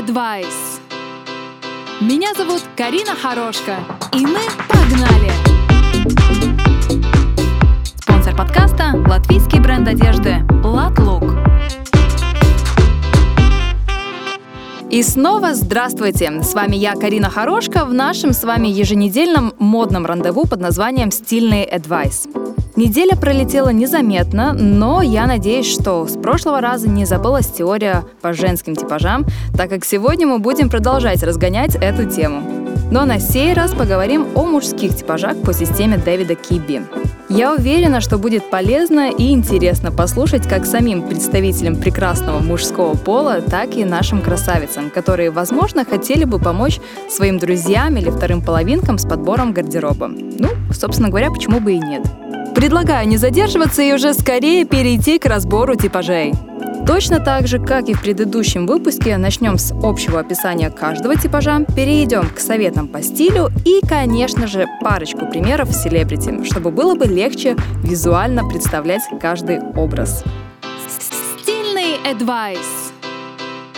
Advice. Меня зовут Карина Хорошка, и мы погнали! Спонсор подкаста – латвийский бренд одежды «Латлук». И снова здравствуйте! С вами я, Карина Хорошка, в нашем с вами еженедельном модном рандеву под названием «Стильный Advice». Неделя пролетела незаметно, но я надеюсь, что с прошлого раза не забылась теория по женским типажам, так как сегодня мы будем продолжать разгонять эту тему. Но на сей раз поговорим о мужских типажах по системе Дэвида Киби. Я уверена, что будет полезно и интересно послушать как самим представителям прекрасного мужского пола, так и нашим красавицам, которые, возможно, хотели бы помочь своим друзьям или вторым половинкам с подбором гардероба. Ну, собственно говоря, почему бы и нет. Предлагаю не задерживаться и уже скорее перейти к разбору типажей. Точно так же, как и в предыдущем выпуске, начнем с общего описания каждого типажа, перейдем к советам по стилю и, конечно же, парочку примеров селебрити, чтобы было бы легче визуально представлять каждый образ. Стильный advice.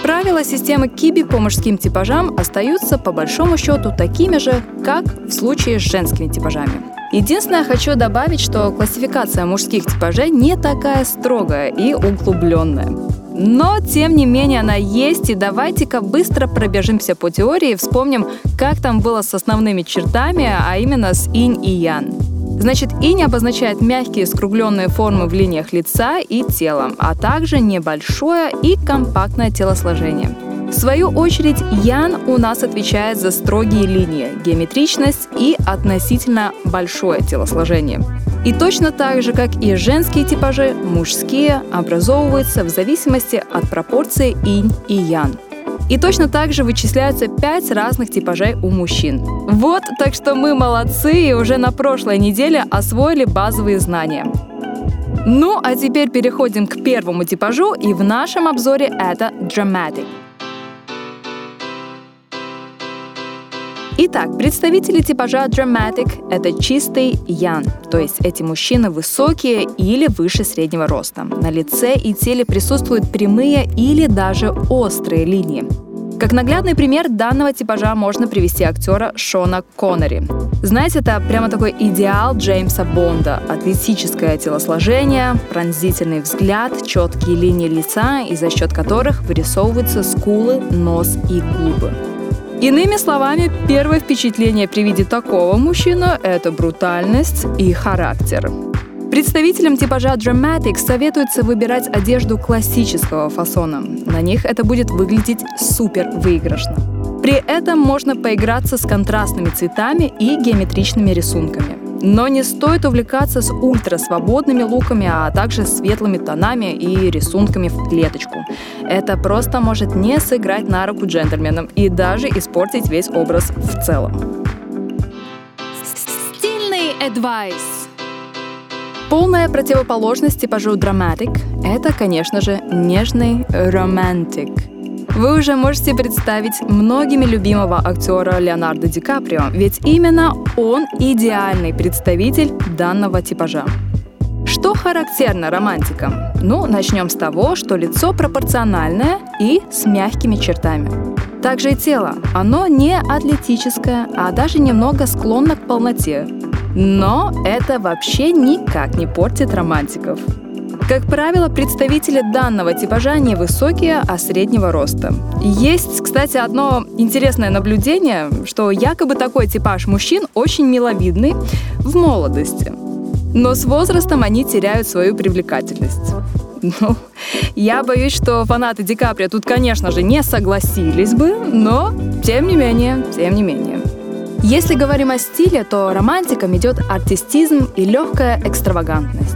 Правила системы Киби по мужским типажам остаются по большому счету такими же, как в случае с женскими типажами. Единственное, хочу добавить, что классификация мужских типажей не такая строгая и углубленная. Но, тем не менее, она есть, и давайте-ка быстро пробежимся по теории и вспомним, как там было с основными чертами, а именно с инь и ян. Значит, инь обозначает мягкие скругленные формы в линиях лица и тела, а также небольшое и компактное телосложение – в свою очередь, Ян у нас отвечает за строгие линии, геометричность и относительно большое телосложение. И точно так же, как и женские типажи, мужские образовываются в зависимости от пропорции инь и ян. И точно так же вычисляются пять разных типажей у мужчин. Вот, так что мы молодцы и уже на прошлой неделе освоили базовые знания. Ну, а теперь переходим к первому типажу, и в нашем обзоре это Dramatic – Итак, представители типажа Dramatic — это чистый ян, то есть эти мужчины высокие или выше среднего роста. На лице и теле присутствуют прямые или даже острые линии. Как наглядный пример данного типажа можно привести актера Шона Коннери. Знаете, это прямо такой идеал Джеймса Бонда. Атлетическое телосложение, пронзительный взгляд, четкие линии лица, и за счет которых вырисовываются скулы, нос и губы. Иными словами, первое впечатление при виде такого мужчины – это брутальность и характер. Представителям типажа Dramatic советуется выбирать одежду классического фасона. На них это будет выглядеть супер выигрышно. При этом можно поиграться с контрастными цветами и геометричными рисунками. Но не стоит увлекаться с ультрасвободными луками, а также светлыми тонами и рисунками в клеточку. Это просто может не сыграть на руку джентльменам и даже испортить весь образ в целом. Стильный advice. Полная противоположность типажу dramatic — это, конечно же, нежный romantic — вы уже можете представить многими любимого актера Леонардо Ди Каприо, ведь именно он идеальный представитель данного типажа. Что характерно романтикам? Ну, начнем с того, что лицо пропорциональное и с мягкими чертами. Также и тело. Оно не атлетическое, а даже немного склонно к полноте. Но это вообще никак не портит романтиков. Как правило, представители данного типажа невысокие, а среднего роста. Есть, кстати, одно интересное наблюдение, что якобы такой типаж мужчин очень миловидный в молодости. Но с возрастом они теряют свою привлекательность. Ну, я боюсь, что фанаты Ди Каприо тут, конечно же, не согласились бы, но тем не менее, тем не менее. Если говорим о стиле, то романтиком идет артистизм и легкая экстравагантность.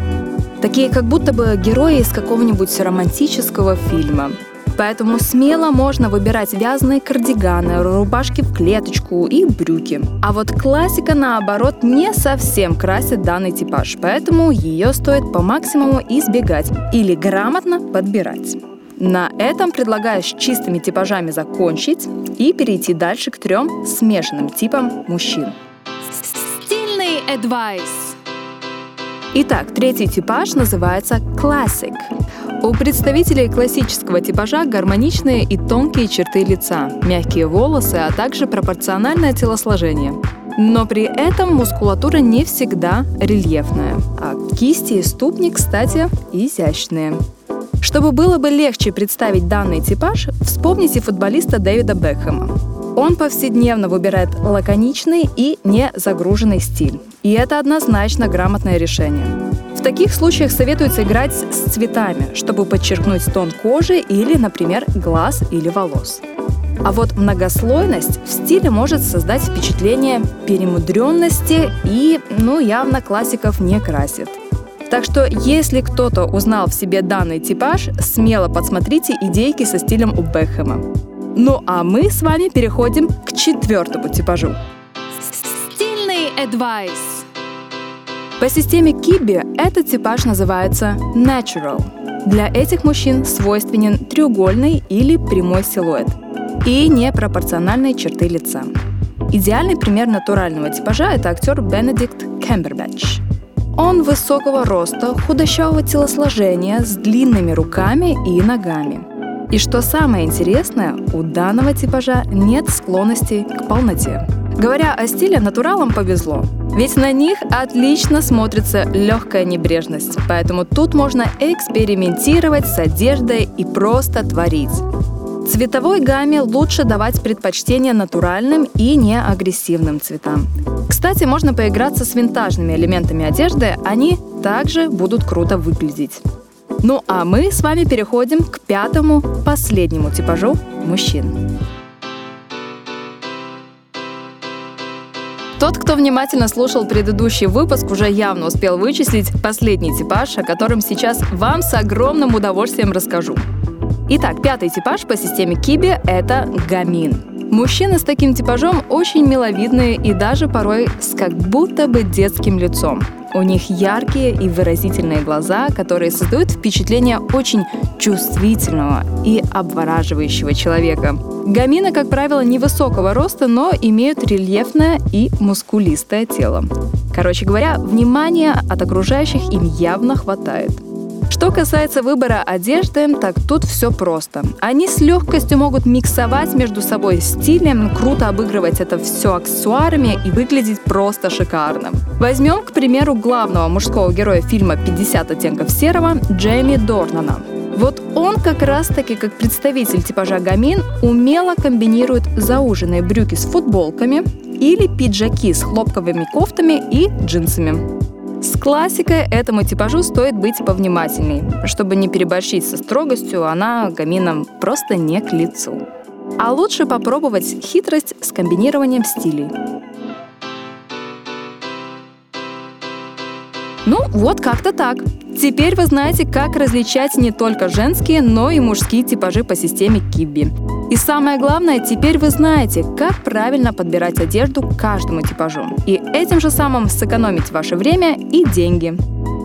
Такие как будто бы герои из какого-нибудь романтического фильма. Поэтому смело можно выбирать вязаные кардиганы, рубашки в клеточку и брюки. А вот классика, наоборот, не совсем красит данный типаж, поэтому ее стоит по максимуму избегать или грамотно подбирать. На этом предлагаю с чистыми типажами закончить и перейти дальше к трем смешанным типам мужчин. Стильный advice. Итак, третий типаж называется Classic. У представителей классического типажа гармоничные и тонкие черты лица, мягкие волосы, а также пропорциональное телосложение. Но при этом мускулатура не всегда рельефная, а кисти и ступни, кстати, изящные. Чтобы было бы легче представить данный типаж, вспомните футболиста Дэвида Бекхэма. Он повседневно выбирает лаконичный и не загруженный стиль. И это однозначно грамотное решение. В таких случаях советуется играть с цветами, чтобы подчеркнуть тон кожи или, например, глаз или волос. А вот многослойность в стиле может создать впечатление перемудренности и, ну, явно классиков не красит. Так что, если кто-то узнал в себе данный типаж, смело подсмотрите идейки со стилем у Бекхэма. Ну а мы с вами переходим к четвертому типажу. Стильный advice. По системе Киби этот типаж называется natural. Для этих мужчин свойственен треугольный или прямой силуэт и непропорциональные черты лица. Идеальный пример натурального типажа – это актер Бенедикт Кембербэтч. Он высокого роста, худощавого телосложения, с длинными руками и ногами. И что самое интересное, у данного типажа нет склонности к полноте. Говоря о стиле, натуралам повезло. Ведь на них отлично смотрится легкая небрежность, поэтому тут можно экспериментировать с одеждой и просто творить. Цветовой гамме лучше давать предпочтение натуральным и не агрессивным цветам. Кстати, можно поиграться с винтажными элементами одежды, они также будут круто выглядеть. Ну а мы с вами переходим к пятому, последнему типажу мужчин. Тот, кто внимательно слушал предыдущий выпуск, уже явно успел вычислить последний типаж, о котором сейчас вам с огромным удовольствием расскажу. Итак, пятый типаж по системе Киби – это гамин. Мужчины с таким типажом очень миловидные и даже порой с как будто бы детским лицом. У них яркие и выразительные глаза, которые создают впечатление очень чувствительного и обвораживающего человека. Гамины, как правило, невысокого роста, но имеют рельефное и мускулистое тело. Короче говоря, внимания от окружающих им явно хватает. Что касается выбора одежды, так тут все просто. Они с легкостью могут миксовать между собой стилем, круто обыгрывать это все аксессуарами и выглядеть просто шикарно. Возьмем, к примеру, главного мужского героя фильма «50 оттенков серого» Джейми Дорнана. Вот он как раз-таки, как представитель типажа гамин, умело комбинирует зауженные брюки с футболками или пиджаки с хлопковыми кофтами и джинсами. С классикой этому типажу стоит быть повнимательней. Чтобы не переборщить со строгостью, она гаминам просто не к лицу. А лучше попробовать хитрость с комбинированием стилей. Ну, вот как-то так. Теперь вы знаете, как различать не только женские, но и мужские типажи по системе Кибби. И самое главное, теперь вы знаете, как правильно подбирать одежду каждому типажу. И этим же самым сэкономить ваше время и деньги.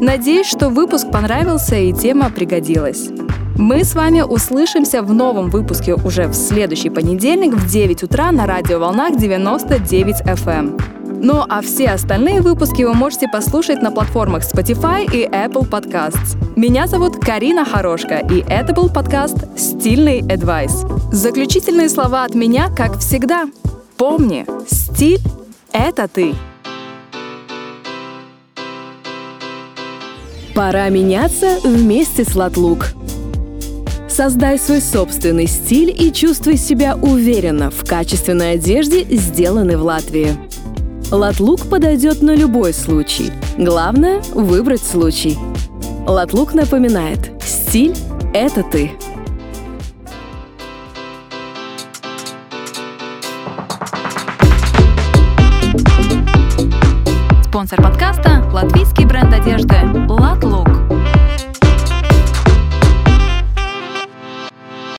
Надеюсь, что выпуск понравился и тема пригодилась. Мы с вами услышимся в новом выпуске уже в следующий понедельник в 9 утра на радиоволнах 99 FM. Ну а все остальные выпуски вы можете послушать на платформах Spotify и Apple Podcasts. Меня зовут Карина Хорошка, и это был подкаст «Стильный Advice». Заключительные слова от меня, как всегда. Помни, стиль — это ты. Пора меняться вместе с Латлук. Создай свой собственный стиль и чувствуй себя уверенно в качественной одежде, сделанной в Латвии. Латлук подойдет на любой случай. Главное — выбрать случай. Латлук напоминает, стиль — это ты. Спонсор подкаста – латвийский бренд одежды «Латлук».